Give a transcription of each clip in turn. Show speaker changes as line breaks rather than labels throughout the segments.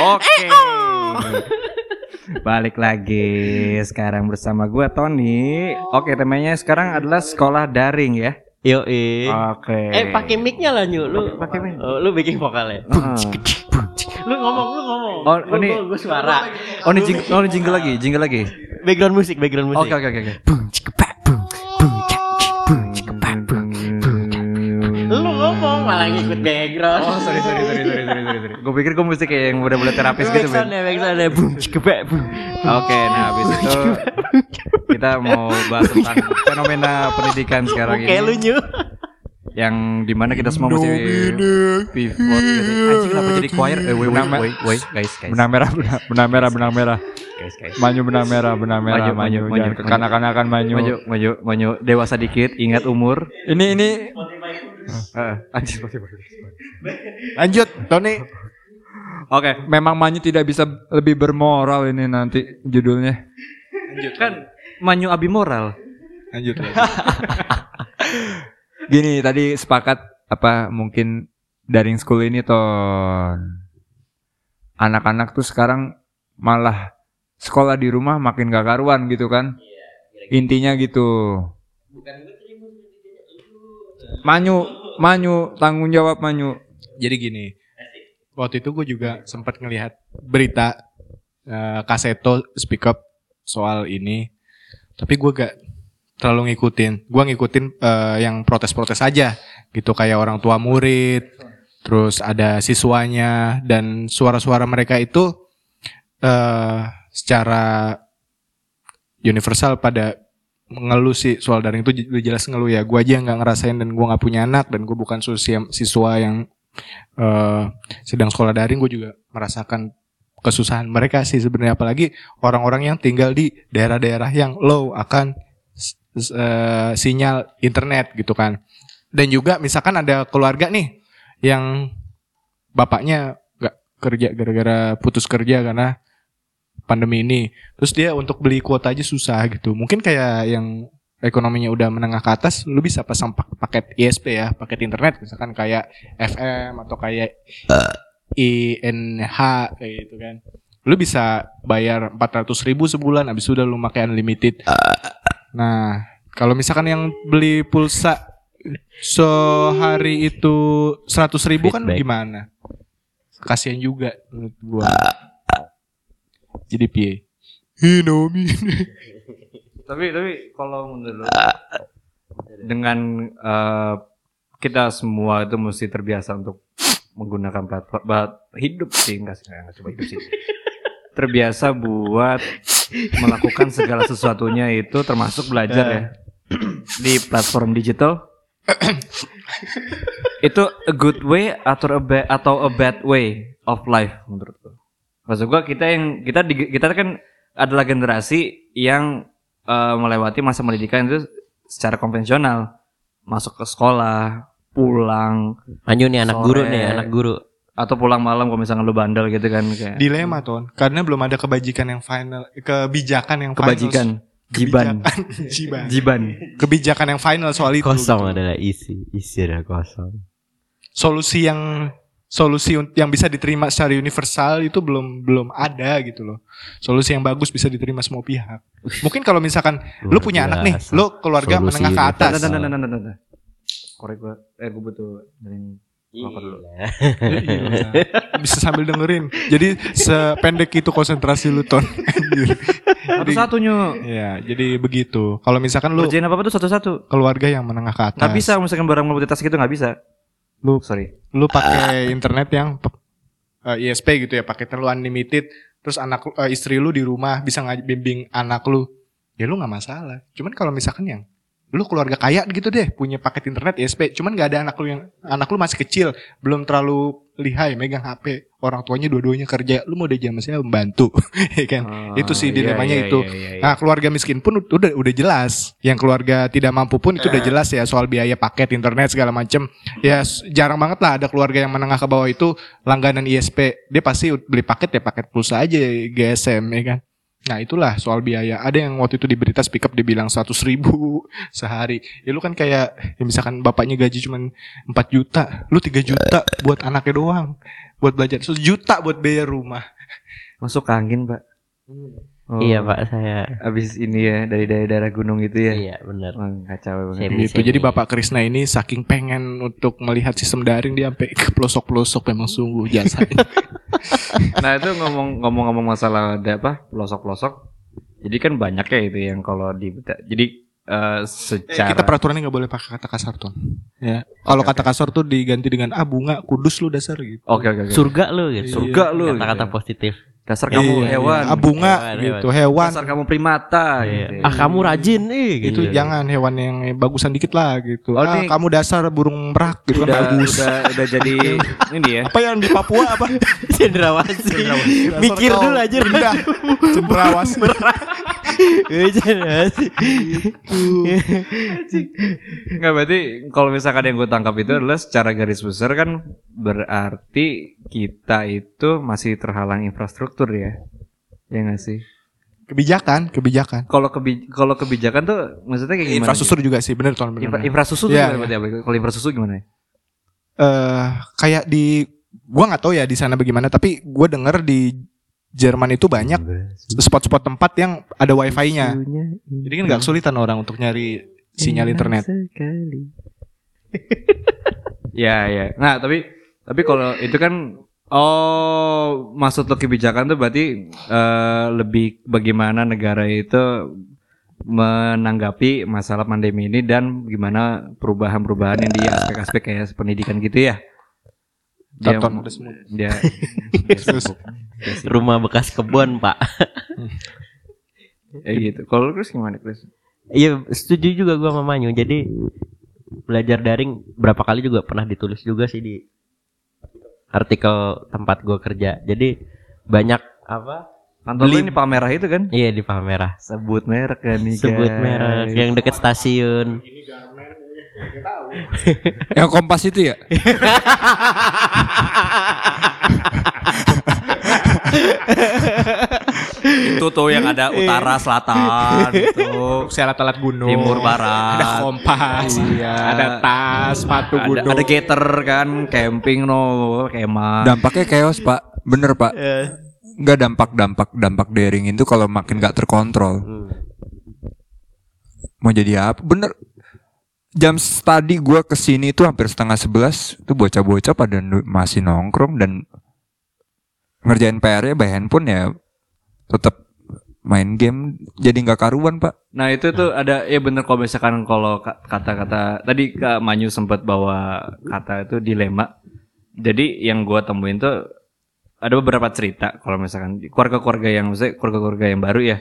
Oke. Balik lagi sekarang bersama gua Tony. Oke, temanya sekarang adalah sekolah daring ya.
Yo eh.
Oke.
Eh pakai mic-nya lah Nyu. Lu
Pakai mic.
Oh, lu bikin vokalnya. lu ngomong.
Oh, ini-
gua suara.
Oh, ini jingle, oh, ini jingle lagi, jingle lagi.
Background musik, background musik.
Oke, oke, oke, oke.
Lu ngomong malah ngikut background.
Oh, sorry, sorry, sorry, sorry, sorry, sorry, sorry. Gue pikir gue mesti kayak yang udah-udah terapis gitu, Ben.
Backsound ya, backsound ya. Boom, cikepek, boom.
Oke, nah habis itu kita mau bahas tentang fenomena pendidikan sekarang
Oke, lu
ini
Nyu.
Yang di mana kita semua mesti pivot gitu. Anjing kenapa jadi choir? Eh, wait, wait, wait, wait, guys, guys.
Benang merah, benang, merah, benang merah.
Guys, guys.
Maju benang merah, benang merah,
Maju,
maju,
maju,
Jangan
maju,
kekanak-kanakan maju.
Maju, maju, maju. Dewasa dikit, ingat umur.
Ini ini
anjing,
lanjut, Tony. Oke, memang Manyu tidak bisa lebih bermoral ini nanti judulnya.
kan Manyu abi moral.
Lanjut. Gini, tadi sepakat apa mungkin daring school ini ton anak-anak tuh sekarang malah sekolah di rumah makin gak karuan gitu kan. Intinya gitu. Manyu, Manyu, tanggung jawab Manyu.
Jadi gini, waktu itu gue juga sempat ngelihat berita eh, Kaseto speak up soal ini, tapi gue gak terlalu ngikutin. Gue ngikutin eh, yang protes-protes aja, gitu kayak orang tua murid, terus ada siswanya dan suara-suara mereka itu eh secara universal pada mengeluh sih soal daring itu jelas ngeluh ya. Gue aja nggak ngerasain dan gue nggak punya anak dan gue bukan siswa yang eh, sedang sekolah daring gue juga merasakan kesusahan mereka sih sebenarnya apalagi orang-orang yang tinggal di daerah-daerah yang low akan eh, sinyal internet gitu kan. Dan juga misalkan ada keluarga nih yang bapaknya nggak kerja gara-gara putus kerja karena pandemi ini. Terus dia untuk beli kuota aja susah gitu. Mungkin kayak yang ekonominya udah menengah ke atas lu bisa pasang pak- paket ISP ya paket internet. Misalkan kayak FM atau kayak INH kayak gitu kan. Lu bisa bayar 400 ribu sebulan habis udah lu pakai unlimited nah kalau misalkan yang beli pulsa sehari itu 100 ribu kan
Feedback.
gimana? Kasihan juga menurut gua. Jadi piye? Hinomi
Tapi tapi kalau menurut lu, dengan eh, kita semua itu mesti terbiasa untuk menggunakan platform buat hidup sih enggak sih enggak coba hidup sih. terbiasa buat melakukan segala sesuatunya itu termasuk belajar ya di platform digital. itu a good way atau a bad atau a bad way of life menurut lu? Maksud gua kita yang kita di- kita kan adalah generasi yang eh, melewati masa pendidikan itu secara konvensional masuk ke sekolah pulang
Manyu nih anak guru nih, anak guru.
Atau pulang malam kalau misalnya lu bandel gitu kan kayak
dilema ton. Karena belum ada kebajikan yang final kebijakan yang final.
kebajikan. Jiban.
Kebijakan. jiban.
Jiban.
Kebijakan yang final soal itu
Kosong
gitu.
adalah isi, isi adalah kosong.
solusi yang solusi yang bisa diterima secara universal itu belum belum ada gitu loh. Solusi yang bagus bisa diterima semua pihak. Mungkin kalau misalkan lu punya anak nih lu keluarga
Solusi
menengah ke atas.
Korek gua eh gua butuh dengerin rokok dulu.
Iya, bisa sambil dengerin. Jadi sependek itu konsentrasi lu ton. Anjir.
satu satunya
ya jadi begitu. Kalau misalkan lu
kerjain apa apa tuh satu satu
keluarga yang menengah ke atas.
Nggak bisa misalkan barang multitask gitu nggak bisa.
Lu-
sorry.
lu pakai internet yang eh, ISP gitu ya pakai lu unlimited terus anak lu- eh, istri lu di rumah bisa bimbing anak lu. Ya lu nggak masalah. Cuman kalau misalkan yang lu keluarga kaya gitu deh punya paket internet ISP cuman nggak ada anak lu yang anak lu masih kecil belum terlalu lihai megang HP orang tuanya dua-duanya kerja lu mau jam saya membantu ya kan Itu sih
iya,
dilemanya
iya,
itu.
iya, iya, iya.
Nah, keluarga miskin pun udah udah jelas. Yang keluarga tidak mampu pun itu udah jelas ya soal biaya paket internet segala macem. Ya jarang banget lah ada keluarga yang menengah ke bawah itu langganan ISP. Dia pasti beli paket ya paket pulsa aja GSM ya kan. Nah itulah soal biaya. Ada yang waktu itu di berita speak up dibilang 100 ribu sehari. Ya lu kan kayak ya misalkan bapaknya gaji cuma 4 juta. Lu 3 juta buat anaknya doang. Buat belajar. Sejuta buat bayar rumah.
Masuk angin, Pak. Oh,
Iya pak saya.
Abis ini ya dari daerah-daerah gunung itu ya.
Iya benar.
Wah, kacau banget.
Semi.
Gitu. Jadi Bapak Krisna ini saking pengen untuk melihat sistem daring dia sampai ke pelosok-pelosok memang sungguh jasa.
Nah itu ngomong ngomong-ngomong masalah ada apa pelosok-pelosok. Jadi kan banyak ya itu yang kalau di jadi eh,
Eh,
secara
kita peraturannya nggak boleh pakai kata kasar tuh. Ya. Kalau kata kasar tuh diganti dengan ah bunga kudus lu dasar gitu.
Oke oke oke.
Surga lu gitu.
Surga lu,
Kata-kata
gitu.
positif.
Dasar kamu
Iya,
hewan.
iya. Ah bunga
Hewan,
gitu, hewan.
Dasar kamu primata
Iya.
gitu.
Ah kamu rajin nih gitu.
itu jangan hewan yang bagusan dikit lah gitu.
Oh,
ah,
ini-
kamu dasar burung merak gitu
udah,
kan bagus.
udah udah jadi ini ya.
Apa yang di Papua apa?
Cendrawasih. Mikir dulu aja.
rendah. Cendrawasih.
Cendrawasih.
Enggak berarti kalau misalkan yang gue tangkap itu adalah secara garis besar kan berarti kita itu masih terhalang infrastruktur ya. Ya nggak sih?
Kebijakan, kebijakan.
Kalau kebi kalau kebijakan tuh maksudnya kayak gimana?
Infrastruktur juga sih, bener tuh.
Infra, infrastruktur
Iya,
gimana berarti apa? Kalau infrastruktur gimana? ya?
eh kayak di gua nggak tahu ya di sana bagaimana, tapi gua denger di Jerman itu banyak spot-spot tempat yang ada wifi-nya. Jadi kan nggak kesulitan orang untuk nyari sinyal internet.
Ya ya. Nah tapi tapi kalau itu kan oh maksud lo kebijakan tuh berarti eh, lebih bagaimana negara itu menanggapi masalah pandemi ini dan gimana perubahan-perubahan yang di aspek-aspek kayak pendidikan gitu ya. Dia,
Tonton
dia, dia.
Rumah bekas kebun pak.
Ya gitu. Kalau Chris gimana Chris?
Iya setuju juga gua sama Manyu. Jadi belajar daring berapa kali juga pernah ditulis juga sih di artikel tempat gua kerja. Jadi banyak apa?
Kantor
Beli-
ini Palmerah itu kan?
Iya di Palmerah.
Sebut merek kan nih
Sebut
guys.
merek yang deket stasiun.
Yang kompas itu ya?
itu tuh yang ada utara selatan gitu.
Saya alat-alat gunung.
Timur barat.
Ada kompas.
Iya.
Ada tas, sepatu
ada,
gunung.
ada gator kan, camping no, kemah.
Dampaknya chaos pak, bener pak. Nggak dampak dampak dampak daring itu kalau makin nggak terkontrol.
Hmm.
Mau jadi apa? Bener. Jam tadi gua ke sini tuh hampir setengah sebelas tuh bocah-bocah pada masih nongkrong dan ngerjain PR-nya by handphone ya tetap main game jadi nggak karuan pak.
Nah itu tuh ada ya bener kalau misalkan kalau ka- kata-kata tadi Kak Manyu sempat bawa kata itu dilema. Jadi yang gua temuin tuh ada beberapa cerita kalau misalkan keluarga-keluarga yang misalnya keluarga-keluarga yang baru ya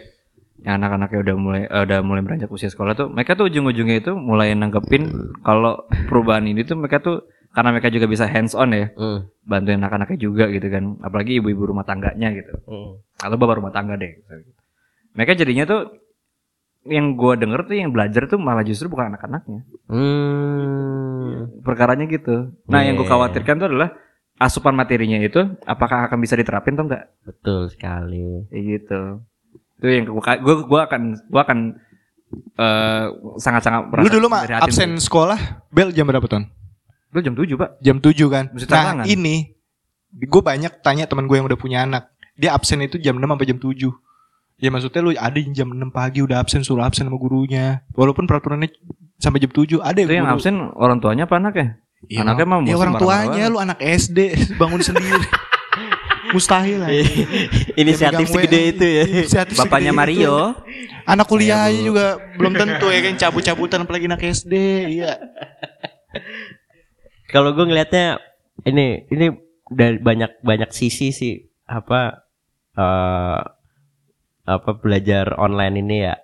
yang anak-anaknya udah mulai eh, udah mulai beranjak usia sekolah tuh mereka tuh ujung-ujungnya itu mulai nanggepin kalau perubahan ini tuh mereka tuh karena mereka juga bisa hands on ya
Hmm.
bantuin anak-anaknya juga gitu kan apalagi ibu-ibu rumah tangganya gitu
Hmm.
atau bapak rumah tangga deh. Mereka jadinya tuh yang gua denger tuh yang belajar tuh malah justru bukan anak-anaknya.
Hmm.
Perkaranya gitu. Nah, yang gua
Yeah.
khawatirkan tuh adalah asupan materinya itu apakah akan bisa diterapin atau enggak?
Betul sekali.
Kayak gitu. Itu yang gua gua, gua akan gua akan eh, sangat-sangat
Lu
merasa
dulu mah absen
tuh.
sekolah bel jam berapa ton?
Lu jam 7, Pak.
Jam 7 kan.
Mesti
Nah
tangan.
ini gue banyak tanya teman gue yang udah punya anak. Dia absen itu jam 6 sampai jam 7. Ya maksudnya lu ada yang jam 6 pagi udah absen suruh absen sama gurunya. Walaupun peraturannya sampai jam 7 ada
Itu yang
guru-
absen orang tuanya apa anaknya?
Iya,
anaknya mah
ya
mesti
orang tuanya lu anak SD bangun sendiri. Mustahil lah.
Inisiatif segede itu ya.
Inisiatif
Bapaknya. Mario.
Anak kuliah aja juga belum tentu ya kan cabut-cabutan apalagi anak SD. Iya.
Kalau gue ngelihatnya ini ini dari banyak banyak sisi sih apa eh apa belajar online ini ya.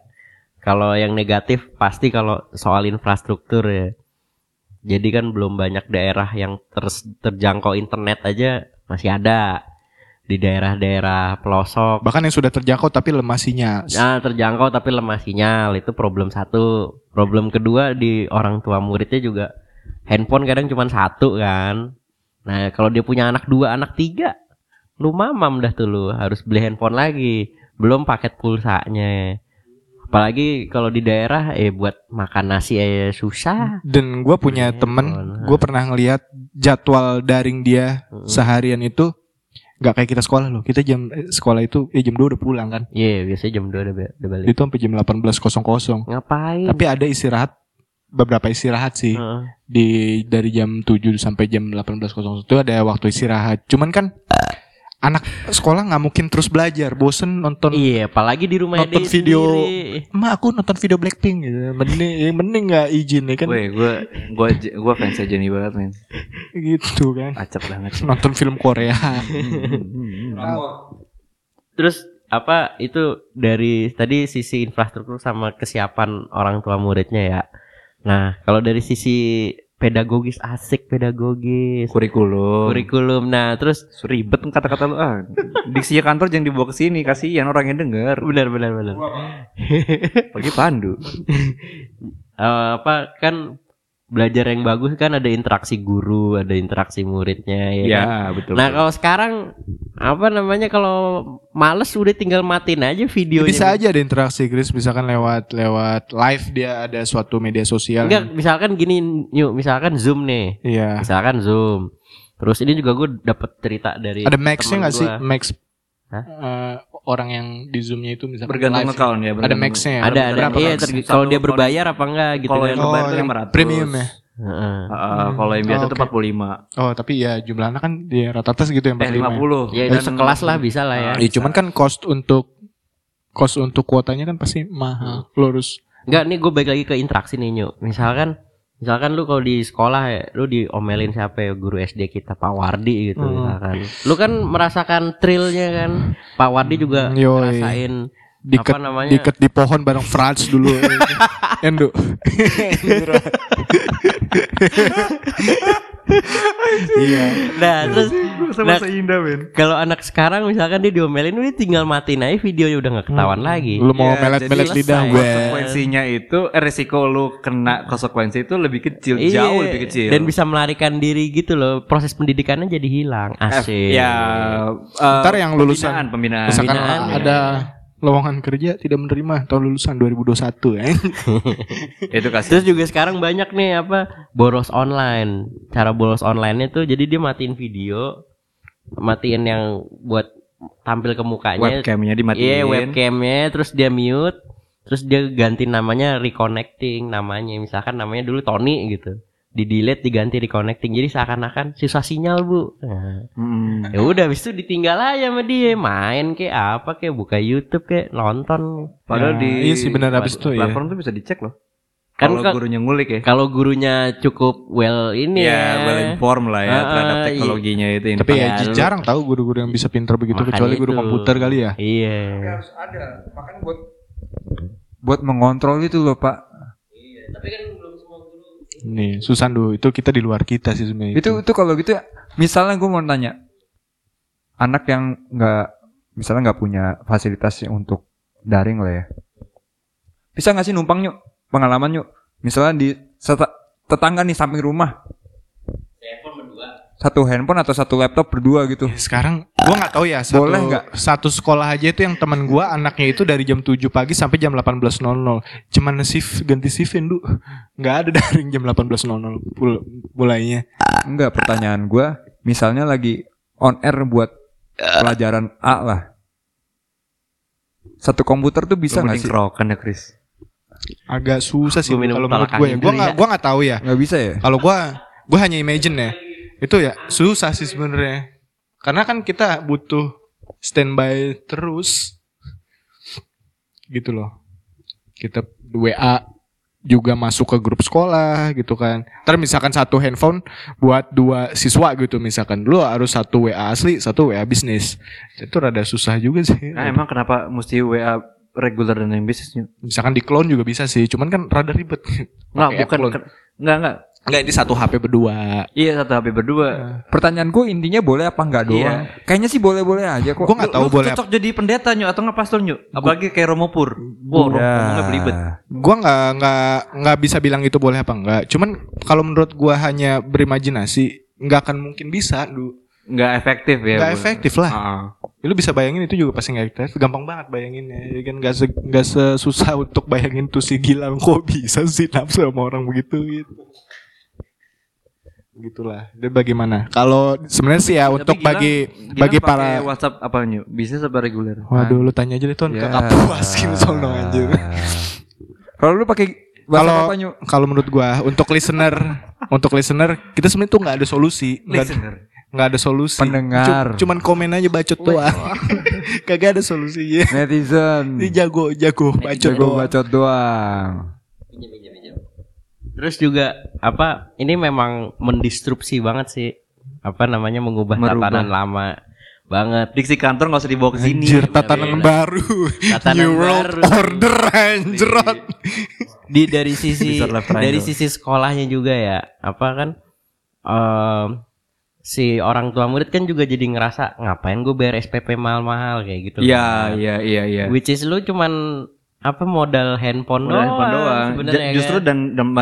Kalau yang negatif pasti kalau soal infrastruktur ya. Jadi kan belum banyak daerah yang ter- terjangkau internet aja masih ada di daerah-daerah pelosok.
Bahkan yang sudah terjangkau tapi lemah sinyal.
Nah, terjangkau tapi lemah sinyal itu problem satu. Problem kedua di orang tua muridnya juga handphone kadang cuma satu kan. Nah, kalau dia punya anak dua, anak tiga, lu mamam dah tuh lu harus beli handphone lagi. belum paket pulsanya apalagi kalau di daerah eh buat makan nasi aja susah
Dan gue punya
Handphone,
temen,
ah.
gue pernah ngeliat jadwal daring dia
Mm.
seharian itu nggak kayak kita sekolah loh. Kita jam eh, sekolah itu eh jam 2 udah pulang kan.
iya biasanya jam 2 udah, udah balik
Itu sampai jam 18.00.
ngapain
Tapi ada istirahat beberapa istirahat sih.
Heeh.
Di dari jam 7 sampai jam 18.00 itu ada waktu istirahat. Cuman kan anak sekolah nggak mungkin terus belajar, bosen nonton
iya apalagi di rumah
Nonton video.
sendiri.
Ma aku nonton video Blackpink gitu. Mending mending nggak izin ya kan
Weh, gue gue gue fans Jenny banget men.
gitu kan.
Acap banget. sih.
Nonton film Korea.
Terus apa itu dari tadi sisi infrastruktur sama kesiapan orang tua muridnya ya. Nah, kalau dari sisi pedagogis asik pedagogis
Kurikulum.
kurikulum. Nah, terus
Ribet kata-kata lu ah. Diksinya kantor jangan dibawa ke sini, kasihan orang yang denger.
benar benar benar.
Pagi pandu.
Eh, apa kan belajar yang bagus kan ada interaksi guru, ada interaksi muridnya ya. kan?
Ya, betul.
Nah,
betul.
kalau sekarang apa namanya kalau males udah tinggal matiin aja videonya.
Bisa aja ada interaksi Chris misalkan lewat lewat live dia ada suatu media sosial.
Enggak, misalkan gini, yuk, misalkan Zoom nih.
Iya.
Misalkan Zoom. Terus ini juga gue dapet cerita dari
Ada Max-nya nggak sih? Max
Hah?
eh, orang yang di Zoom-nya itu misalkan
bergantung
live.
account ya.
Ada Max-nya ya?
Ada ada
Berapa
iya kalau dia
kalau-
berbayar apa enggak gitu
Kalau
kan.
yang
Oh,
berbayar tuh
yang
500.
premium ya?
Heeh.
Heeh, kalau yang biasa
Oh,
tuh
oke.
45.
Oh tapi ya jumlah anak kan dia rata-rata segitu yang
Eh 50.
Ya itu sekelas lah bisa lah ya.
Ya, cuman kan cost untuk cost untuk kuotanya kan pasti mahal. Lo harus
Enggak nih gue balik lagi ke interaksi nih Nyuk. Misalkan misalkan lu kalau di sekolah ya, lu diomelin siapa ya guru SD kita Pak Wardi gitu
Hmm.
misalkan. Lu kan merasakan thrillnya kan. Pak Wardi juga
Hmm, yoi.
ngerasain
diket
apa namanya?
diket di pohon bareng Franz dulu. Endo. Iya.
Nah, terus nah,
indah men.
kalau anak sekarang misalkan dia diomelin udah tinggal matiin aja videonya udah nggak ketahuan lagi.
Lu mau
Ya,
melet-melet lidah gue.
Konsekuensinya itu eh, resiko lu kena konsekuensi itu lebih kecil,
Iya,
jauh lebih kecil.
Dan bisa melarikan diri gitu loh. Proses pendidikannya jadi hilang. Asik.
ya eh,
Ntar yang lulusan
pembinaan, pembinaan.
misalkan
Pembinaan, ya.
Lowongan kerja tidak menerima tahun lulusan 2021 ya.
itu kasih
Terus juga sekarang banyak nih apa boros online. Cara boros online itu jadi dia matiin video, matiin yang buat tampil ke mukanya.
webcamnya dimatiin.
Iya webcamnya, terus dia mute, terus dia ganti namanya reconnecting namanya. Misalkan namanya dulu Tony gitu, di delete diganti reconnecting. Jadi seakan-akan susah sinyal bu. Nah,
Mm.
ya udah, habis itu ditinggal aja sama dia, main kayak apa kayak buka YouTube kayak nonton.
Padahal
Nah,
di
iya sih benar habis itu ya.
platform tuh bisa dicek loh.
Kan
Kalau
ka-
gurunya ngulik ya.
Kalau gurunya cukup well ini
ya, well inform lah ya
Ah,
terhadap
iya.
teknologinya itu.
Tapi ya
Ya,
jarang tahu guru-guru yang bisa pinter begitu
Makanya
kecuali guru
itu.
komputer kali ya.
Iya.
harus ada makanya buat buat mengontrol itu loh pak
Tapi kan.
Nih, Susandu itu kita di luar kita sih sebenarnya.
itu itu kalau gitu ya misalnya gue mau tanya anak yang nggak misalnya nggak punya fasilitas untuk daring lah ya bisa nggak sih numpang yuk pengalaman yuk misalnya di tetangga nih samping rumah satu handphone atau satu laptop berdua gitu.
Ya, sekarang gua nggak tahu ya satu,
Boleh nggak?
satu sekolah aja itu yang teman gua anaknya itu dari jam 7 pagi sampai jam 18.00 cuman shift ganti shift du. Nggak ada daring jam 18.00 pul- mulainya.
Enggak pertanyaan gue misalnya lagi on air buat pelajaran A lah. Satu komputer tuh bisa nggak sih?
kerokan ya Chris?
agak susah sih
Gua
kalau menurut gue ya. Gua
dulu
nggak
ya.
gua nggak tahu ya.
Nggak bisa ya?
Kalau gua gua hanya imagine ya itu ya susah sih sebenarnya. Karena kan kita butuh standby terus. Gitu loh. Kita WA juga masuk ke grup sekolah gitu kan. Ntar misalkan satu handphone buat dua siswa gitu misalkan. Lu harus satu WA asli satu WA bisnis. Itu rada susah juga sih.
Nah, emang kenapa mesti WA reguler dan yang bisnisnya?
misalkan di clone juga bisa sih cuman kan rada ribet.
Enggak,
Pakai
bukan. Enggak, enggak.
Enggak ini satu HP berdua
Iya, satu HP berdua.
pertanyaan gue intinya boleh apa enggak doang
Iya.
kayaknya sih boleh boleh aja kok
Gua nggak tahu
Lu
boleh
cocok jadi pendeta nyu atau nggak pastor nyu? Apalagi kayak Romo Pur. Wah, Romo ngomongnya belibet.
gua nggak nggak nggak bisa bilang itu boleh apa enggak cuman kalau menurut gua hanya berimajinasi nggak akan mungkin bisa du
nggak efektif ya.
Nggak efektif lah.
Ah.
Ya, Lu bisa bayangin itu juga pasti nggak efektif. Gampang banget bayanginnya. Ya kan nggak se- nggak sesusah untuk bayangin tuh si Gilang kok bisa sih nafsu sama orang begitu gitu. Gitulah. Dia bagaimana? Kalau sebenarnya sih ya
Tapi
untuk
Gilang-
bagi
Gilang
bagi para
WhatsApp apa nyu? Bisnis apa reguler?
Waduh, lu tanya aja deh tuh
Ya.
ke kapuaskin sono anjir.
Kalau lu pakai
Kalau
apa Nyu?
kalau menurut gua untuk listener, untuk listener kita sebenarnya tuh nggak ada solusi, nggak
Listener.
nggak ada solusi.
Pendengar.
Cu- cuman komen aja bacot doang. Kagak ada solusinya.
Netizen.
Ini jago, jago bacot
Jago
doang.
bacot doang.
Terus juga apa? Ini memang mendistrupsi banget sih. Apa namanya mengubah
Merubah.
tatanan lama banget.
Diksi kantor nggak usah dibawa ke sini.
Anjir, tatanan
Bener.
baru.
Tatanan
New World
baru.
Order anjrot.
Di dari sisi dari sisi sekolahnya juga ya. Apa kan? em, si orang tua murid kan juga jadi ngerasa ngapain gue bayar SPP mahal-mahal kayak gitu.
Iya,
kan.
iya, iya, iya.
Which is lu cuman apa modal handphone
Modal
doang,
handphone doang.
sebenarnya
Ja- Justru
kan.
dan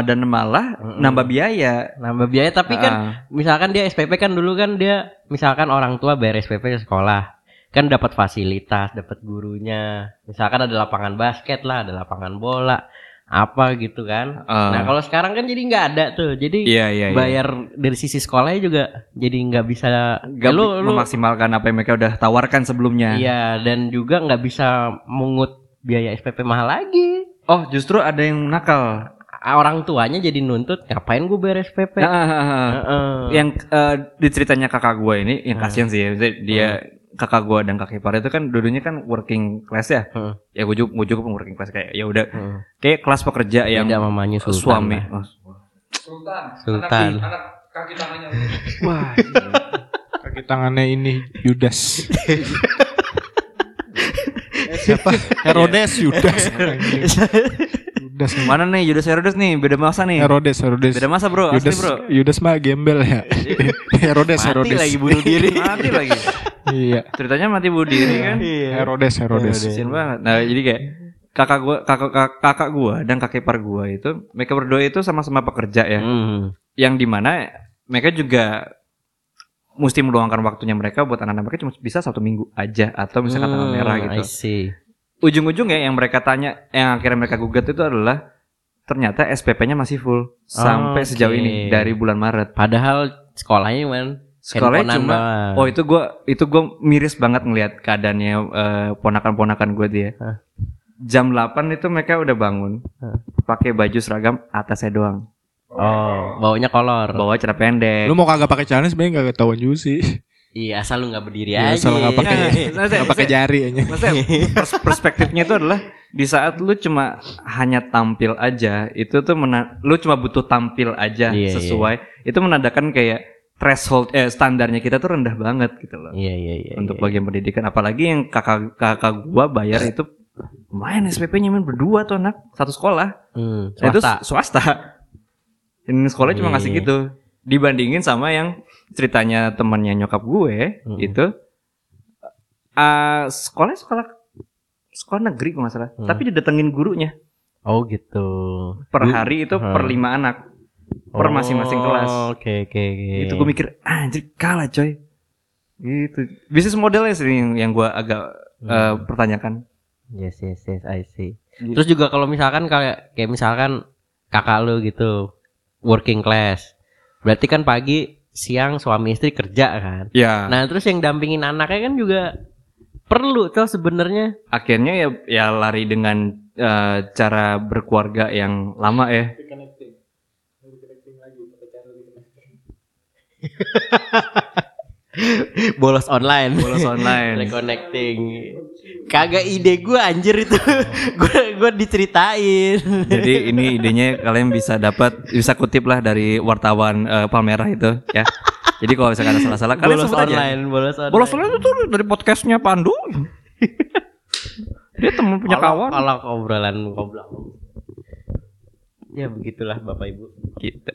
dan malah nambah biaya.
nambah biaya tapi kan
Ah.
misalkan dia SPP kan dulu kan dia misalkan orang tua bayar SPP ke sekolah kan dapat fasilitas dapat gurunya misalkan ada lapangan basket lah ada lapangan bola apa gitu kan
Ah.
nah kalau sekarang kan jadi nggak ada tuh jadi
Iya, iya, iya.
bayar dari sisi sekolahnya juga jadi nggak bisa
Gak
ya lu, lu
memaksimalkan apa yang mereka udah tawarkan sebelumnya.
iya dan juga nggak bisa mengut biaya SPP mahal lagi
Oh, justru ada yang nakal.
orang tuanya jadi nuntut ngapain gue bayar SPP
Nah, ah, ah, ah.
Heeh.
yang eh, di ceritanya kakak gue ini yang kasihan sih ya dia kakak gue dan kakak ipar itu kan dulunya kan working class ya
Heeh.
ya gue juga gue juga working class kayak ya udah
Heeh.
kayak kelas pekerja yang
Beda mamanya Sultan
suami
lah.
Oh,
Sultan
wah
Kaki tangannya ini Yudas. Siapa? Herodes Yudas. Yudas.
mana nih Yudas Herodes nih beda masa nih
Herodes, Herodes.
beda masa bro asli
Yudas,
bro
Yudas mah gembel ya. Herodes,
mati
Herodes.
lagi bunuh diri
mati lagi
Iya.
ceritanya mati bunuh diri kan
Herodes, Herodes.
Kasian banget. Nah, jadi kayak kakak gua, kakak kakak, gua dan kakek ipar gua itu mereka berdua itu sama-sama pekerja ya.
Hmm.
Yang di mana mereka juga mesti meluangkan waktunya mereka buat anak-anak mereka cuma bisa satu minggu aja atau tanggal
Hmm,
merah
I
gitu.
see.
Ujung-ujungnya yang mereka tanya, yang akhirnya mereka gugat itu adalah ternyata SPP-nya masih full sampai
Oke.
sejauh ini dari bulan Maret.
Padahal sekolahnya cuman
Sekolahnya cuma. Oh itu gua itu gua miris banget ngelihat keadaannya eh, ponakan-ponakan gue dia.
Hah.
Jam 8 itu mereka udah bangun.
Hah.
Pakai baju seragam atasnya doang.
Oh, baunya kolor.
Bawa celana pendek.
Lu mau kagak pakai celana sebenarnya kagak ketahuan juga sih.
Iya, asal lu nggak berdiri
Ya,
aja.
asal nggak pakai nggak pakai jari aja.
Maksudnya pers- perspektifnya itu adalah di saat lu cuma hanya tampil aja, itu tuh mena- lu cuma butuh tampil aja
Iya,
sesuai. Itu menandakan kayak threshold eh standarnya kita tuh rendah banget gitu loh.
Iya, iya, iya.
untuk
iya.
bagian pendidikan apalagi yang kakak kakak gua bayar itu lumayan SPP-nya men berdua tuh anak satu sekolah
Hmm,
Nah, itu
swasta.
Ini sekolah cuma ngasih
iya.
gitu dibandingin sama yang ceritanya temannya nyokap gue
Mm-mm.
itu eh sekolah sekolah sekolah negeri kalau nggak salah
Hmm.
tapi didatengin gurunya
Oh, gitu.
per hari itu per
Hmm.
lima anak per
Oh,
masing-masing kelas
Oke, oke, oke.
itu gue mikir "Ah, anjir kalah coy gitu bisnis modelnya sih yang, yang gue agak eh, pertanyakan
Yes, yes, yes, I see.
Gitu.
Terus juga kalau misalkan kayak kayak misalkan kakak lu gitu working class. Berarti kan pagi, siang suami istri kerja kan.
ya
Nah, terus yang dampingin anaknya kan juga perlu tuh sebenarnya.
akhirnya ya ya lari dengan eh, cara berkeluarga yang lama ya
Bolos online.
bolos online
Reconnecting. Kagak ide gue anjir itu. Gue gue diceritain.
jadi ini idenya kalian bisa dapat bisa kutip lah dari wartawan eh, Palmerah itu ya jadi kalau misalkan ada salah-salah kalian
bolos
sebut aja
online, bolos online.
bolos online itu dari podcastnya Pandu dia temen punya kawan
Kalau obrolan goblok. Ya begitulah Bapak Ibu.
gitu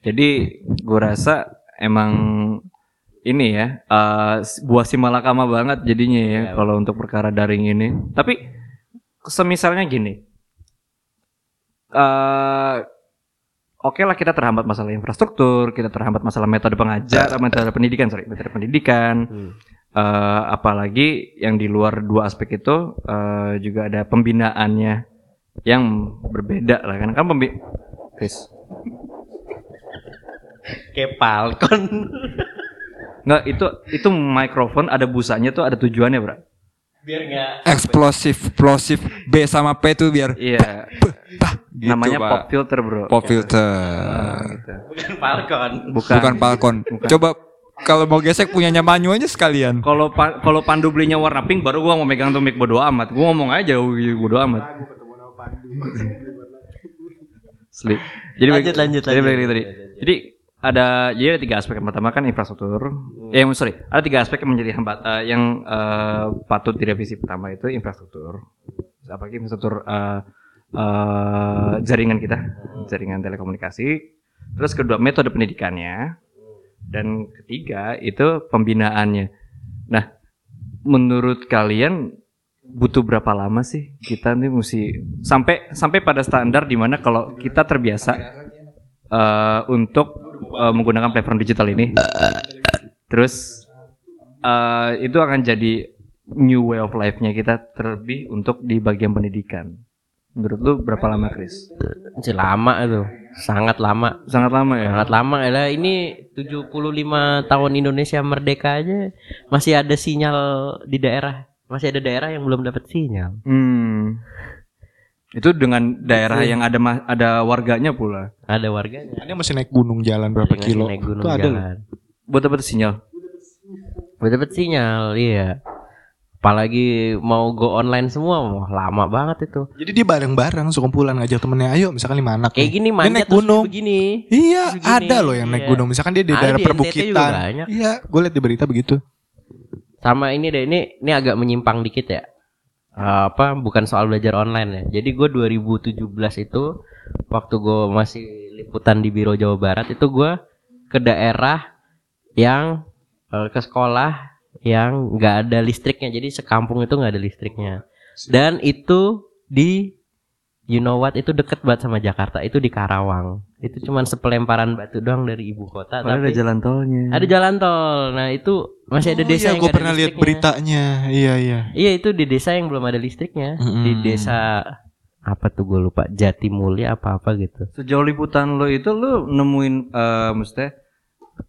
jadi gue rasa emang ini ya eh, buah si malakama banget jadinya ya
Ya.
kalau untuk perkara daring ini tapi semisalnya gini eh oke lah kita terhambat masalah infrastruktur, kita terhambat masalah metode pengajar, metode pendidikan, sorry, metode pendidikan.
Hmm.
Eh, apalagi yang di luar dua aspek itu eh, juga ada pembinaannya yang berbeda lah kan kan pembi Chris
Kayak Falcon.
nggak itu itu mikrofon ada busanya tuh ada tujuannya bro
Biar nggak
Eksplosif, plosif B sama P tuh biar
iya
tah, gitu,
namanya
Pak.
pop filter bro
Pop filter.
Gitu.
bukan Falcon.
bukan,
Bukan Falcon. Coba kalau mau gesek punyanya Manyu aja sekalian.
kalau pa- kalau Pandu belinya warna pink baru gua mau megang tuh mic bodo amat gua ngomong aja bodo amat Sleep. Jadi
Lanjut,
balik-
lanjut,
jadi
lanjut.
tadi. Jadi ada jadi ada tiga aspek yang pertama kan infrastruktur. Eh sorry, ada tiga aspek yang menjadi hambat eh, yang eh, patut direvisi pertama itu infrastruktur. Apalagi infrastruktur eh, eh, jaringan kita, jaringan telekomunikasi. Terus kedua metode pendidikannya. Dan ketiga itu pembinaannya. Nah, menurut kalian butuh berapa lama sih kita nih mesti sampai sampai pada standar di mana kalau kita terbiasa eh, untuk eh, menggunakan platform digital ini, terus eh, itu akan jadi new way of life-nya kita terlebih untuk di bagian pendidikan. Menurut lu berapa lama, Chris?
Lama itu. Sangat lama.
Sangat lama ya.
Sangat lama ya. Ini 75 tahun Indonesia merdeka aja masih ada sinyal di daerah. Masih ada daerah yang belum dapat sinyal.
Hmm. Itu dengan daerah yang ada ma- ada warganya pula.
Ada warganya.
Ini masih naik gunung jalan berapa
Masih
kilo?
naik gunung
Itu ada loh.
jalan.
Buat dapat sinyal.
Buat dapat sinyal, iya. Apalagi mau go online semua, wah lama banget itu.
Jadi dia bareng-bareng sekumpulan ngajak temennya ayo misalkan lima anak.
Kayak
nih.
gini
Dia
manjat
naik
terus
gunung.
begini.
Iya,
Terus
ada loh yang naik
iya.
gunung. Misalkan dia di
Ada
daerah
di NTT juga
perbukitan.
banyak.
Iya, gue liat di berita begitu.
Sama ini deh, ini ini agak menyimpang dikit ya. Eh, apa bukan soal belajar online ya. Jadi gue 2017 itu waktu gue masih liputan di Biro Jawa Barat itu gue ke daerah yang eh, ke sekolah yang nggak ada listriknya. Jadi sekampung itu nggak ada listriknya. Dan itu di you know what itu deket banget sama Jakarta. Itu di Karawang. Itu cuman sepelemparan batu doang dari ibu kota.
Padahal ada
tapi
jalan tolnya.
ada jalan tol. Nah itu masih ada
Oh
desa
iya,
yang
gue
ada
pernah lihat beritanya. Iya, iya.
Iya itu di desa yang belum ada listriknya. Di
Mm-mm.
desa apa tuh gue lupa Jatimulya apa apa gitu.
Sejauh liputan lo itu lo nemuin eh maksudnya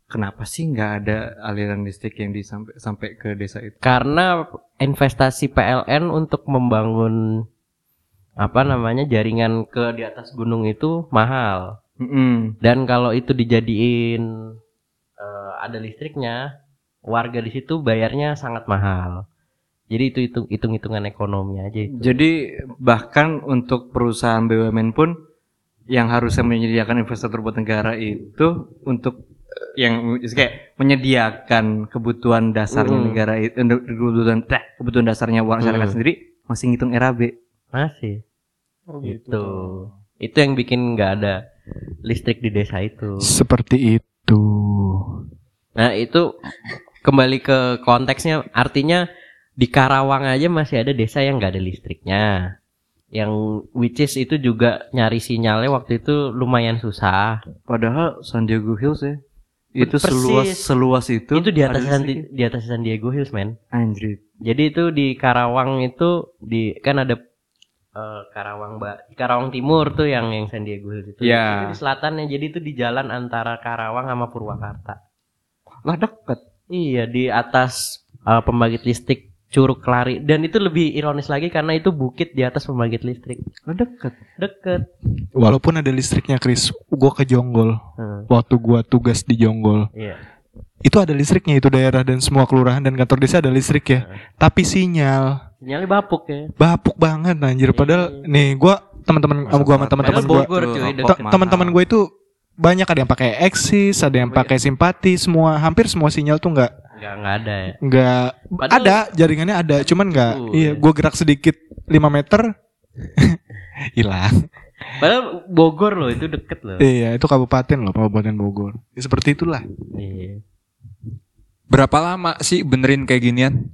kenapa sih nggak ada aliran listrik yang di sampai sampai ke desa itu?
Karena investasi PLN untuk membangun apa namanya jaringan ke di atas gunung itu mahal.
Mm-mm.
Dan kalau itu dijadiin eh, ada listriknya, warga di situ bayarnya sangat mahal. Jadi itu hitung hitung hitungan ekonomi aja itu.
Jadi bahkan untuk perusahaan BUMN pun yang harusnya menyediakan infrastruktur buat negara itu untuk yang kayak menyediakan kebutuhan dasarnya
Mm.
negara itu untuk kebutuhan eh, kebutuhan dasarnya masyarakat
Mm.
sendiri masih ngitung RAB.
Masih.
Oh,
Itu. Itu yang bikin nggak ada listrik di desa itu.
Seperti itu.
Nah, itu kembali ke konteksnya artinya di Karawang aja masih ada desa yang nggak ada listriknya. Yang which is itu juga nyari sinyalnya waktu itu lumayan susah.
Padahal San Diego Hills ya itu
Persis.
seluas seluas itu.
Itu, di atas San, di atas San Diego Hills, man.
Anjir.
Jadi itu di Karawang itu di kan ada eh, Karawang Mbak, Karawang Timur tuh yang yang San Diego Hills itu.
Iya.
Itu di selatannya. Jadi itu di jalan antara Karawang sama Purwakarta.
Lah deket.
Iya, di atas eh, pembangkit listrik Curug Lari dan itu lebih ironis lagi karena itu bukit di atas pembangkit listrik.
Lah deket.
Deket.
Walaupun ada listriknya, Chris, gue ke Jonggol.
Hmm,
Waktu gue tugas di Jonggol,
iya.
itu ada listriknya itu daerah dan semua kelurahan dan kantor desa ada listrik ya. Tapi sinyal
Sinyalnya bapuk ya.
bapuk banget anjir. Padahal nih gue teman-teman sama gue sama teman-teman. Te- teman-teman gue itu banyak ada yang pakai eksis, ada yang pakai simpati, semua hampir semua sinyal tuh nggak
Enggak enggak ada ya.
nggak
Padahal-
ada jaringannya ada, cuman nggak.
Uh,
iya,
ya.
gue gerak sedikit 5 meter hilang.
Padahal Bogor loh itu deket loh.
Iya, itu kabupaten loh, kabupaten Bogor. Ya, seperti itulah.
Iya.
Berapa lama sih benerin kayak ginian?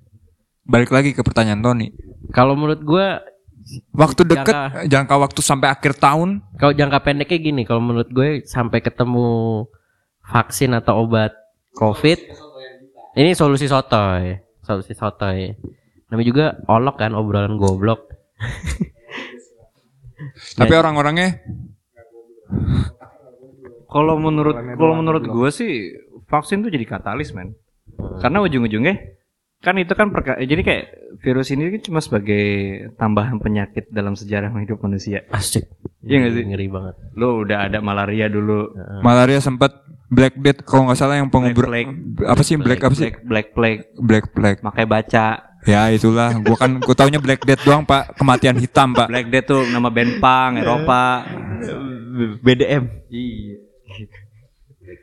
Balik lagi ke pertanyaan Tony.
Kalau menurut gua
Waktu deket,
Jangka-
jangka waktu sampai akhir tahun.
Kalau jangka pendeknya gini, kalau menurut gue sampai ketemu vaksin atau obat COVID, ini solusi sotoy, solusi sotoy. Namanya juga olok kan obrolan goblok.
Tapi orang-orangnya
Kalau menurut kalau menurut gue sih vaksin tuh jadi katalis men. Karena ujung-ujungnya kan itu kan perka- jadi kayak virus ini kan cuma sebagai tambahan penyakit dalam sejarah hidup manusia.
Asik.
Iya nggak sih?
Ngeri banget.
Lo udah ada malaria dulu.
malaria sempat Black Death kalau nggak salah yang pengubur
Black
apa sih Black, apa sih
Black Plague.
Black Plague
Makanya baca
ya itulah gua kan gua taunya Black Death doang pak kematian hitam pak
Black Death tuh nama band punk Eropa.
BDM.
Iya.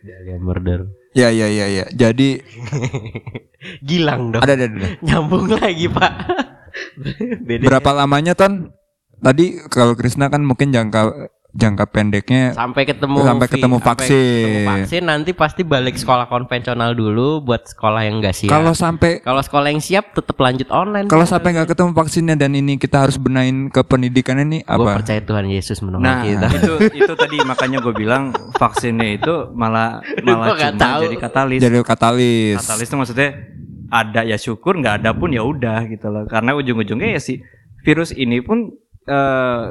Dahlia Murder.
Ya ya ya ya jadi
Gilang dong.
ada ada, ada.
Nyambung lagi pak.
Berapa lamanya ton tadi kalau Krisna kan mungkin jangka jangka pendeknya
sampai ketemu
Sampai ketemu
sampai
vaksin.
ketemu vaksin nanti pasti balik sekolah konvensional dulu buat sekolah yang enggak siap.
kalau sampai
Kalau sekolah yang siap tetap lanjut online.
kalau sampai nggak ketemu vaksinnya dan ini kita harus benain ke pendidikan ini
gue
apa
percaya Tuhan Yesus menolong
Nah,
kita.
itu itu tadi makanya gue bilang vaksinnya itu malah malah cuma
tahu.
jadi katalis.
jadi katalis
Katalis itu maksudnya ada ya syukur, nggak ada pun ya udah gitu loh. Karena ujung-ujungnya ya si virus ini pun eh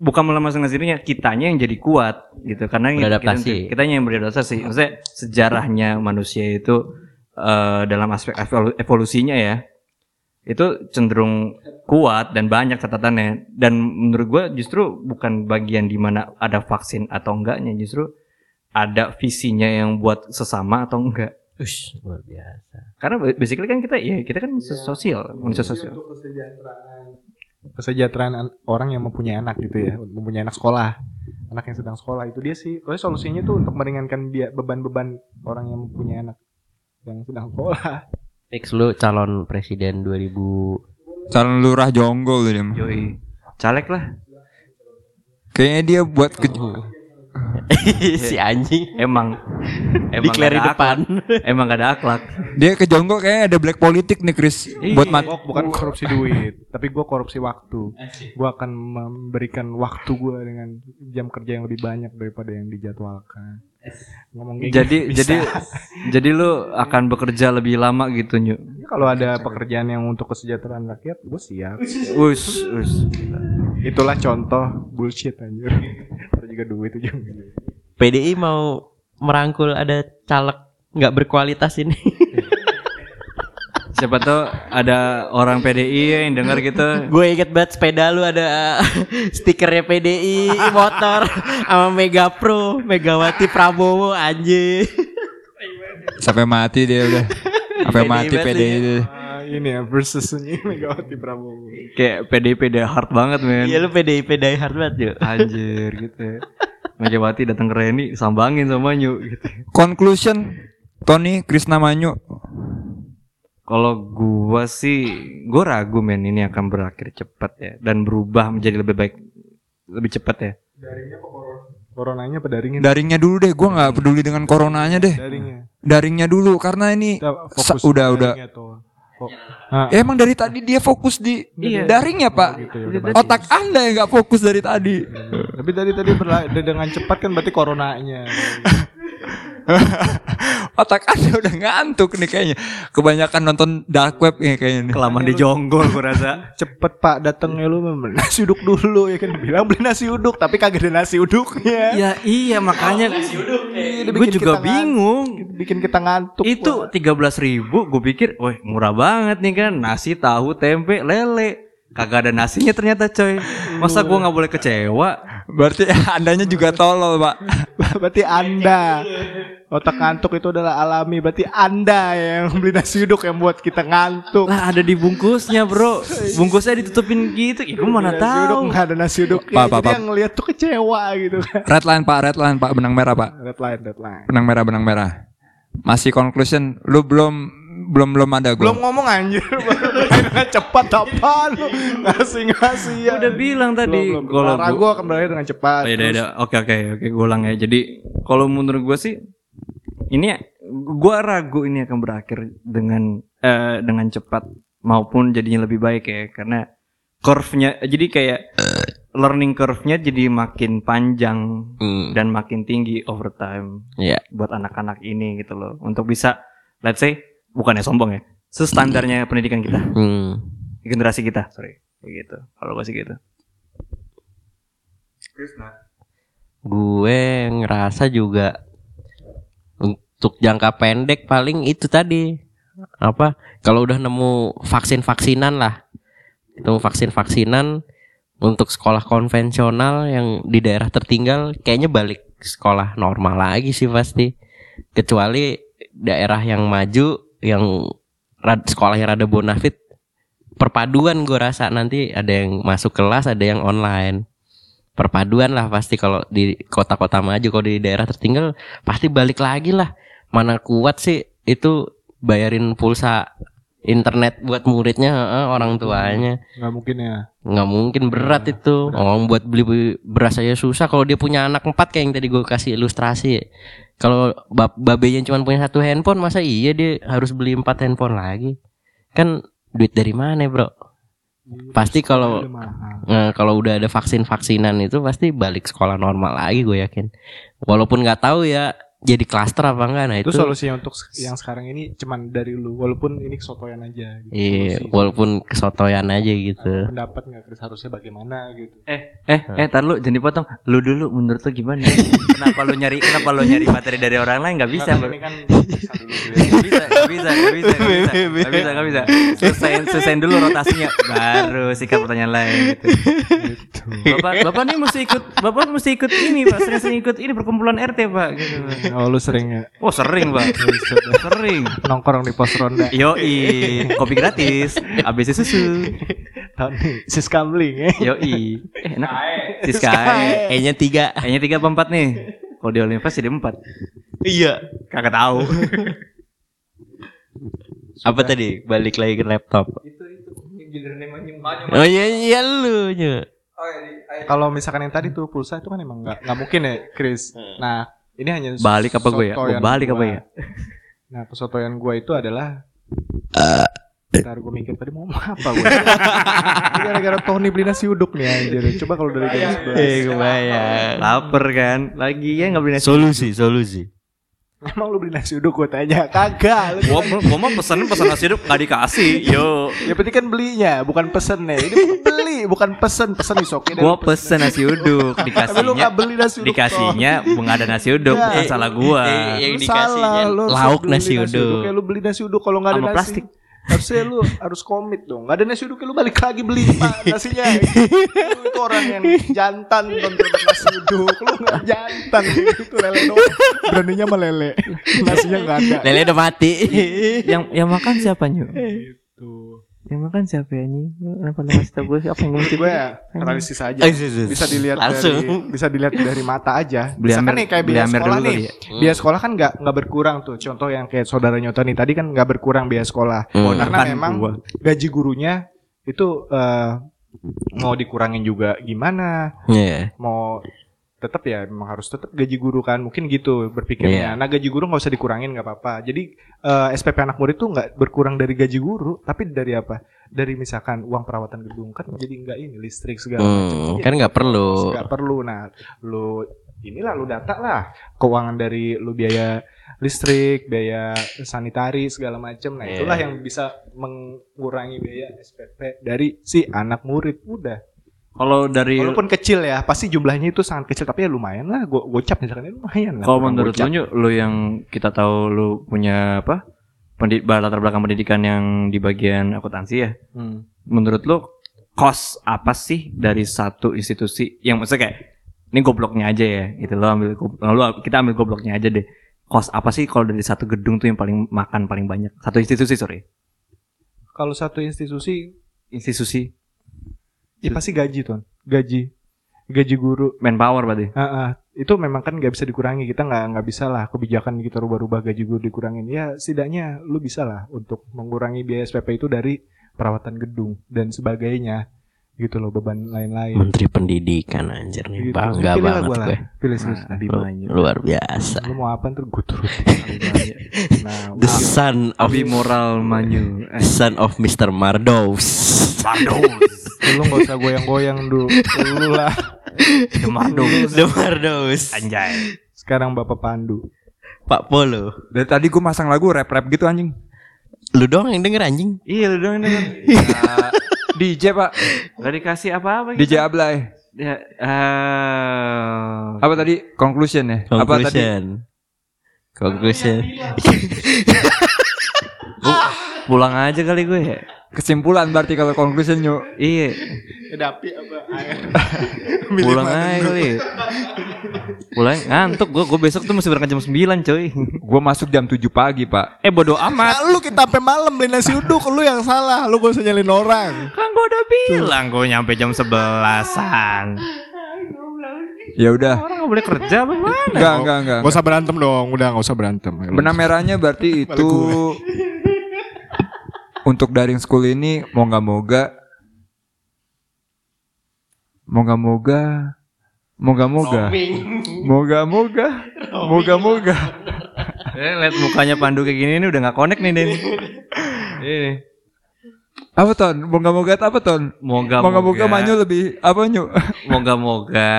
bukan melemah dengan sendirinya, kitanya yang jadi kuat gitu. Karena yang
Beradaptasi.
kita, kitanya yang beradaptasi. Maksudnya sejarahnya manusia itu eh dalam aspek evolu- evolusinya ya itu cenderung kuat dan banyak catatannya dan menurut gua justru bukan bagian di mana ada vaksin atau enggaknya justru ada visinya yang buat sesama atau enggak
Ush, luar biasa.
karena basically kan kita ya kita kan sosial manusia sosial
Untuk kesejahteraan kesejahteraan an- orang yang mempunyai anak gitu ya, mempunyai anak sekolah, anak yang sedang sekolah itu dia sih. Pokoknya solusinya tuh untuk meringankan dia beban-beban orang yang mempunyai anak yang sedang sekolah.
Fix lu calon presiden 2000
calon lurah jonggol dia
yoi caleg lah
kayaknya dia buat ke
si anjing
emang emang
di
ada
depan.
emang gak ada akhlak
dia ke jonggol kayaknya ada black politik nih Chris buat mat
Gua bukan korupsi duit, tapi gua korupsi waktu. Gua akan memberikan waktu gua dengan jam kerja yang lebih banyak daripada yang dijadwalkan. Ngomong kayak
jadi
gitu
jadi
bisa.
jadi lu akan bekerja lebih lama gitu nyu
Ya, kalau ada pekerjaan yang untuk kesejahteraan rakyat, gue siap.
us us
Itulah contoh bullshit anjir. Terus juga duit ujung
PDI mau merangkul ada caleg nggak berkualitas ini.
siapa tuh ada orang PDI yang dengar gitu
Gue inget banget sepeda lu ada stikernya PDI motor sama Mega Pro, Megawati Prabowo anjing.
sampai mati dia udah sampai
PDI
mati PDI.
Ah, ini ya versus ini Megawati Prabowo.
kayak PDI PDI hard banget men
Iya lu PDI PDI hard banget yuk.
anjir gitu ya. Megawati datang ke Reni sambangin sama Nyu gitu
conclusion Tony Krisna Manyu
Kalau gua sih, gua ragu men ini akan berakhir cepat ya dan berubah menjadi lebih baik, lebih cepat ya.
Coronanya apa daringnya?
daringnya dulu deh gua nggak peduli dengan coronanya deh
daringnya.
daringnya dulu karena ini udah udah
daringnya Nah,
Ya, emang dari tadi dia fokus di
Iya.
daringnya pak
gitu ya, udah bagus.
otak anda yang nggak fokus dari tadi
Tapi tadi tadi berla- dengan cepat kan berarti coronanya.
otak anda udah ngantuk nih kayaknya kebanyakan nonton dark web nih kayaknya nih
Kelamaan di jonggol gua rasa.
Cepet pak datangnya lu nasi uduk dulu ya kan bilang beli nasi uduk tapi kagak ada nasi uduknya.
Ya iya makanya
Ini
gue
bikin
juga
kita
bingung.
ngantuk, bikin kita ngantuk.
Itu tiga belas ribu, gue pikir, wah murah banget nih kan, nasi, tahu, tempe, lele. Kagak ada nasinya ternyata coy. Masa gua nggak boleh kecewa?
berarti andanya juga tolol pak
berarti anda otak ngantuk itu adalah alami berarti anda yang beli nasi uduk yang buat kita ngantuk.
Lah ada di bungkusnya bro. Bungkusnya ditutupin gitu. Ya gue mana
nasi uduk
tahu.
nggak ada nasi uduk.
Pak, Pak,
Jadi
Pak.
yang ngeliat tuh kecewa gitu kan.
red line pak red line pak benang merah pak
Red line, red line.
benang merah benang merah masih conclusion lu belum belum belum ada
Belum
gua
ngomong anjir, dengan cepat apa lu ngasih ngasih ya.
Udah bilang tadi.
Belum, belum.
Kalau
Ragu
gua-
akan berakhir dengan cepat.
Oh, iya, iya, iya. Oke oke oke gue ulang ya. Jadi kalau menurut gue sih ini gue ragu ini akan berakhir dengan eh, dengan cepat maupun jadinya lebih baik ya karena curve-nya jadi kayak learning curve-nya jadi makin panjang
Hmm,
dan makin tinggi over time
Iya.
buat anak-anak ini gitu loh untuk bisa let's say bukannya sombong ya? Sestandarnya pendidikan kita.
Hmm.
generasi kita sorry. Kayak gitu. Kalau gue sih gitu.
Gue ngerasa juga untuk jangka pendek paling itu tadi. Apa? Kalau udah nemu vaksin vaksinan lah. Itu vaksin vaksinan untuk sekolah konvensional yang di daerah tertinggal kayaknya balik sekolah normal lagi sih pasti. Kecuali daerah yang maju yang rad, sekolah yang rada bonafit perpaduan gue rasa. Nanti ada yang masuk kelas ada yang online. Perpaduan lah pasti kalau di kota-kota maju kalau di daerah tertinggal pasti balik lagi lah. Mana kuat sih itu bayarin pulsa internet buat muridnya heeh, orang tuanya.
Nggak mungkin ya?
Nggak mungkin berat itu. orang buat beli beras aja susah. Kalau dia punya anak empat kayak yang tadi gue kasih ilustrasi. Kalau bab babenya cuma punya satu handphone masa iya dia harus beli empat handphone lagi? Kan duit dari mana bro? Pasti kalau. Nah, kalau udah ada vaksin vaksinan itu pasti balik sekolah normal lagi gue yakin. Walaupun nggak tahu ya jadi klaster apa enggak nah
itu,
itu.
solusinya untuk yang sekarang ini cuman dari lu walaupun ini kesotoyan aja gitu.
Iya,
Solusi.
walaupun kesotoyan aja gitu.
pendapat nggak Chris harusnya bagaimana gitu
eh eh eh tar lu jangan dipotong lu dulu menurut lu gimana kenapa lu nyari kenapa lu nyari materi dari orang lain nggak bisa
Nggak,
bro
ini kan bisa gitu.
Gak bisa, gak bisa, gak bisa, gak bisa, gak bisa, gak bisa. Selesaiin, selesaiin dulu rotasinya, baru sikat pertanyaan lain. Gitu. Bapak, bapak nih mesti ikut, bapak mesti ikut ini pak, sering-sering ikut ini perkumpulan RT pak. Gitu.
oh lu sering ya
Oh sering pak, sering.
nongkrong di pos ronda
Yoi, kopi gratis, ABC susu.
tahun nih sis ya
Yoi, eh, enak. Siskae.
E-nya tiga.
E-nya tiga apa empat nih? Kalau di Olympus jadi empat.
Iya.
Kagak tahu.
Apa tadi? Balik lagi ke laptop. Oh iya iya lu nya.
kalau misalkan yang tadi tuh pulsa itu kan emang nggak nggak mungkin ya Chris nah ini hanya
Balik apa gue ya? Oh, balik apa
gua.
ya?
nah kesotoyan gue itu adalah
Eh.
Ntar gue mikir tadi mau ngomong apa gue Gara-gara Tony beli nasi uduk nih anjir Coba kalau dari jam 11
Eh kebayang.
Laper kan? Lagi ya nggak beli nasi.
Solusi, solusi.
Emang lu beli nasi uduk? Gue tanya. Kagak lu
Gua, gua mah pesen pesen nasi uduk nggak dikasih. Yo,
Ya penting kan belinya Bukan pesen nih Ini beli Bukan pesen. Pesen is oke deh,
gua
lu
pesen nasi uduk,
Tapi lu
dikasihnya
gak beli nasi uduk
dikasihnya nggak ada nasi uduk,
Ya.
bukan salah gua.
Eh, yang dikasihnya
salah,
lauk nasi uduk.
Kayak lu beli nasi uduk Kalau gak ada
Sama
nasi.
plastik.
Harusnya lu harus komit dong. Gak ada nasi uduk ya lu balik lagi beli pak nasinya Lu itu orang yang jantan terhadap nasi uduk. Lu gak jantan. Itu lele doang. Beraninya sama lele Nasinya gak ada.
Lele udah mati.
Yang yang makan siapa nyu?
Tuh.
Yang makan siapa ya nyu? Kenapa lu kasih tau gue apa yang ngutip?
gue ya analisis aja
Eh,
bisa dilihat
Langsung.
dari bisa dilihat dari mata aja
Beli
misalkan
Amer-
nih kayak biaya sekolah
dulu
nih
ya?
biaya sekolah kan nggak nggak berkurang tuh contoh yang kayak saudara Nyoto nih tadi kan nggak berkurang biaya sekolah
Hmm.
karena
Kan
memang
gua.
gaji gurunya itu eh, mau dikurangin juga gimana
Iya.
mau tetap ya memang harus tetap gaji guru kan mungkin gitu berpikirnya.
Iya.
Nah gaji guru nggak usah dikurangin nggak apa-apa. Jadi eh, SPP anak murid tuh nggak berkurang dari gaji guru, tapi dari apa? Dari misalkan uang perawatan gedung kan jadi nggak ini listrik segala
Hmm,
macam.
kan nggak perlu.
Nggak perlu. Nah lu inilah lu data lah keuangan dari lu biaya listrik, biaya sanitari segala macam. Nah
Iya.
itulah yang bisa mengurangi biaya SPP dari si anak murid. Udah.
Kalau dari
Walaupun kecil ya, pasti jumlahnya itu sangat kecil tapi ya lumayan lah. Go gocap misalkan ya lumayan lah.
kalau menurut
gocap.
lu lu yang kita tahu lu punya apa? Pendid latar belakang pendidikan yang di bagian akuntansi ya.
Hmm.
menurut lo cost apa sih dari satu institusi yang maksudnya kayak ini gobloknya aja ya gitu lo ambil lo kita ambil gobloknya aja deh cost apa sih kalau dari satu gedung tuh yang paling makan paling banyak satu institusi sorry
Kalau satu institusi,
institusi
ya pasti gaji tuh, gaji, gaji guru.
manpower berarti
Ah, ah. itu memang kan nggak bisa dikurangi. Kita nggak nggak bisa lah kebijakan kita rubah-rubah gaji guru dikurangin. Ya setidaknya lu bisa lah untuk mengurangi biaya SPP itu dari perawatan gedung dan sebagainya. Gitu loh beban lain-lain.
Menteri Pendidikan anjir nih.
Gitu.
Bangga
Pilih lah
banget gue.
Pilih serius.
Nah,
Lu-. Luar biasa.
Lu mau apa ntar gue turut. nah,
The son of
Abi moral manyu
son of Mr. Mardos.
Mardos
Lu gak usah goyang-goyang dulu. Lu lah.
Demardus.
Demardus.
Anjay.
Sekarang Bapak Pandu.
Pak Polo.
Dari tadi gue masang lagu rap-rap gitu anjing.
Lu doang yang denger anjing.
Iya lu dong denger.
DJ pak,
Gak dikasih apa-apa gitu.
DJ Ablay.
Ya, eh,
Apa tadi? Conclusion ya? Apa tadi?
Conclusion. Conclusion.
pulang aja kali gue ya.
Kesimpulan berarti kalau conclusion yuk.
Iya,
Dapi apa air?
pulang aja kali. Pulang ngantuk gue, gue besok tuh mesti berangkat jam 9 coy.
Gue masuk jam 7 pagi pak.
Eh bodo amat.
Nah, lu kita sampai malam beli nasi uduk, lu yang salah. Lu gak usah nyalin orang.
Kan gue udah bilang gue nyampe jam 11-an.
Ya udah.
Orang gak boleh kerja apa gimana?
Enggak enggak enggak.
Gak usah berantem dong, udah gak usah berantem.
Benang merahnya berarti itu untuk daring school ini moga-moga moga-moga moga-moga moga-moga moga-moga
Eh, lihat mukanya Pandu kayak gini ini udah gak connect nih Den. Ini.
apa ton moga-moga apa ton
Moga
moga-moga manyu lebih apa nyu
Moga-moga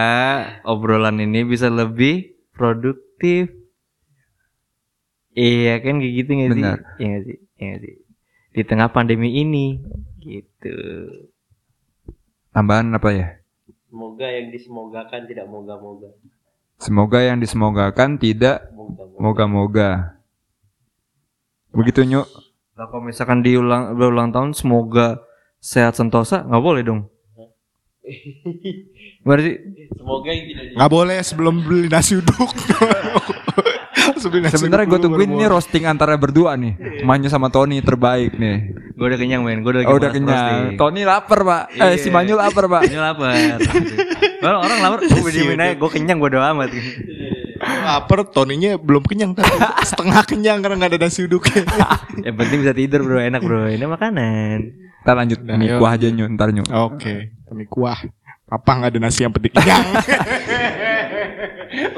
obrolan ini bisa lebih produktif. Iya kan kayak gitu gak sih?
Benar.
Iya gak sih? Iya gak sih? Di tengah pandemi ini gitu.
tambahan apa ya
Semoga yang disemogakan tidak moga-moga.
semoga yang disemogakan tidak
Moga-moga.
begitu nyu
Nah, kalau misalkan diulang berulang tahun semoga sehat sentosa nggak boleh dong. Berarti
Semoga yang tidak
Gak boleh sebelum beli nasi uduk.
Sebenarnya gue tungguin ini
boleh.
roasting antara berdua nih Manyu sama Tony terbaik nih
gue udah kenyang men, gue udah,
oh, udah kenyang Tony lapar pak eh si
Iya.
Manyu lapar pak
Ini lapar. Orang orang lapar, gue diemin aja, gue kenyang gue udah amat.
Laper, Toninya belum kenyang tadi. Setengah kenyang karena gak ada nasi uduknya.
Yang penting bisa tidur bro, enak bro. Ini makanan.
Ntar lanjut
Nah,
mie kuah aja nyu ntar nyu
Oke, kami kuah. Papa nggak ada nasi yang penting kenyang.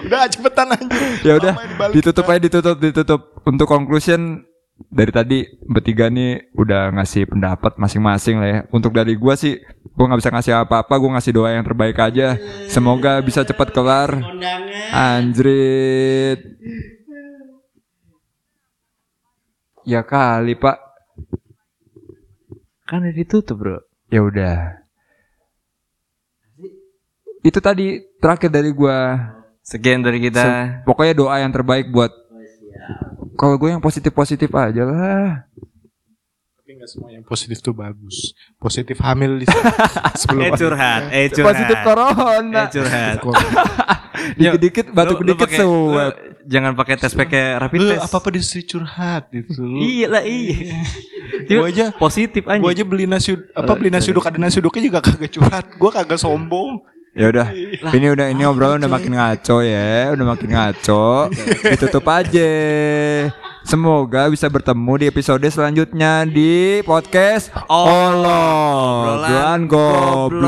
Udah cepetan aja.
ya udah ditutup aja ditutup ditutup. Untuk conclusion dari tadi bertiga nih udah ngasih pendapat masing-masing lah ya. Untuk dari gua sih gua nggak bisa ngasih apa-apa gua ngasih doa yang terbaik aja. Semoga bisa cepat kelar. Anjrit. Ya kali pak.
Kan udah ditutup bro.
ya udah itu tadi terakhir dari gua
Sekian dari kita.
pokoknya doa yang terbaik buat kalau gue yang positif positif aja lah
Tapi nggak semua yang positif tuh bagus. Positif hamil di sebelum
Eh curhat, eh curhat.
positif corona
Eh curhat.
dikit-dikit batuk
Lu-
dikit
lu Jangan pakai tes pakai rapid
Lu
test.
apa apa disuruh curhat gitu.
Iya lah iya.
Gua aja-
positif aja.
Gua aja beli nasi apa beli nasi uduk ada nasi uduknya juga kagak curhat. Gua kagak sombong.
Ya udah ini udah ini obrolan udah makin ngaco ya udah makin ngaco. Ditutup aja. Semoga bisa bertemu di episode selanjutnya di podcast Olo
Obrolan
Goblok.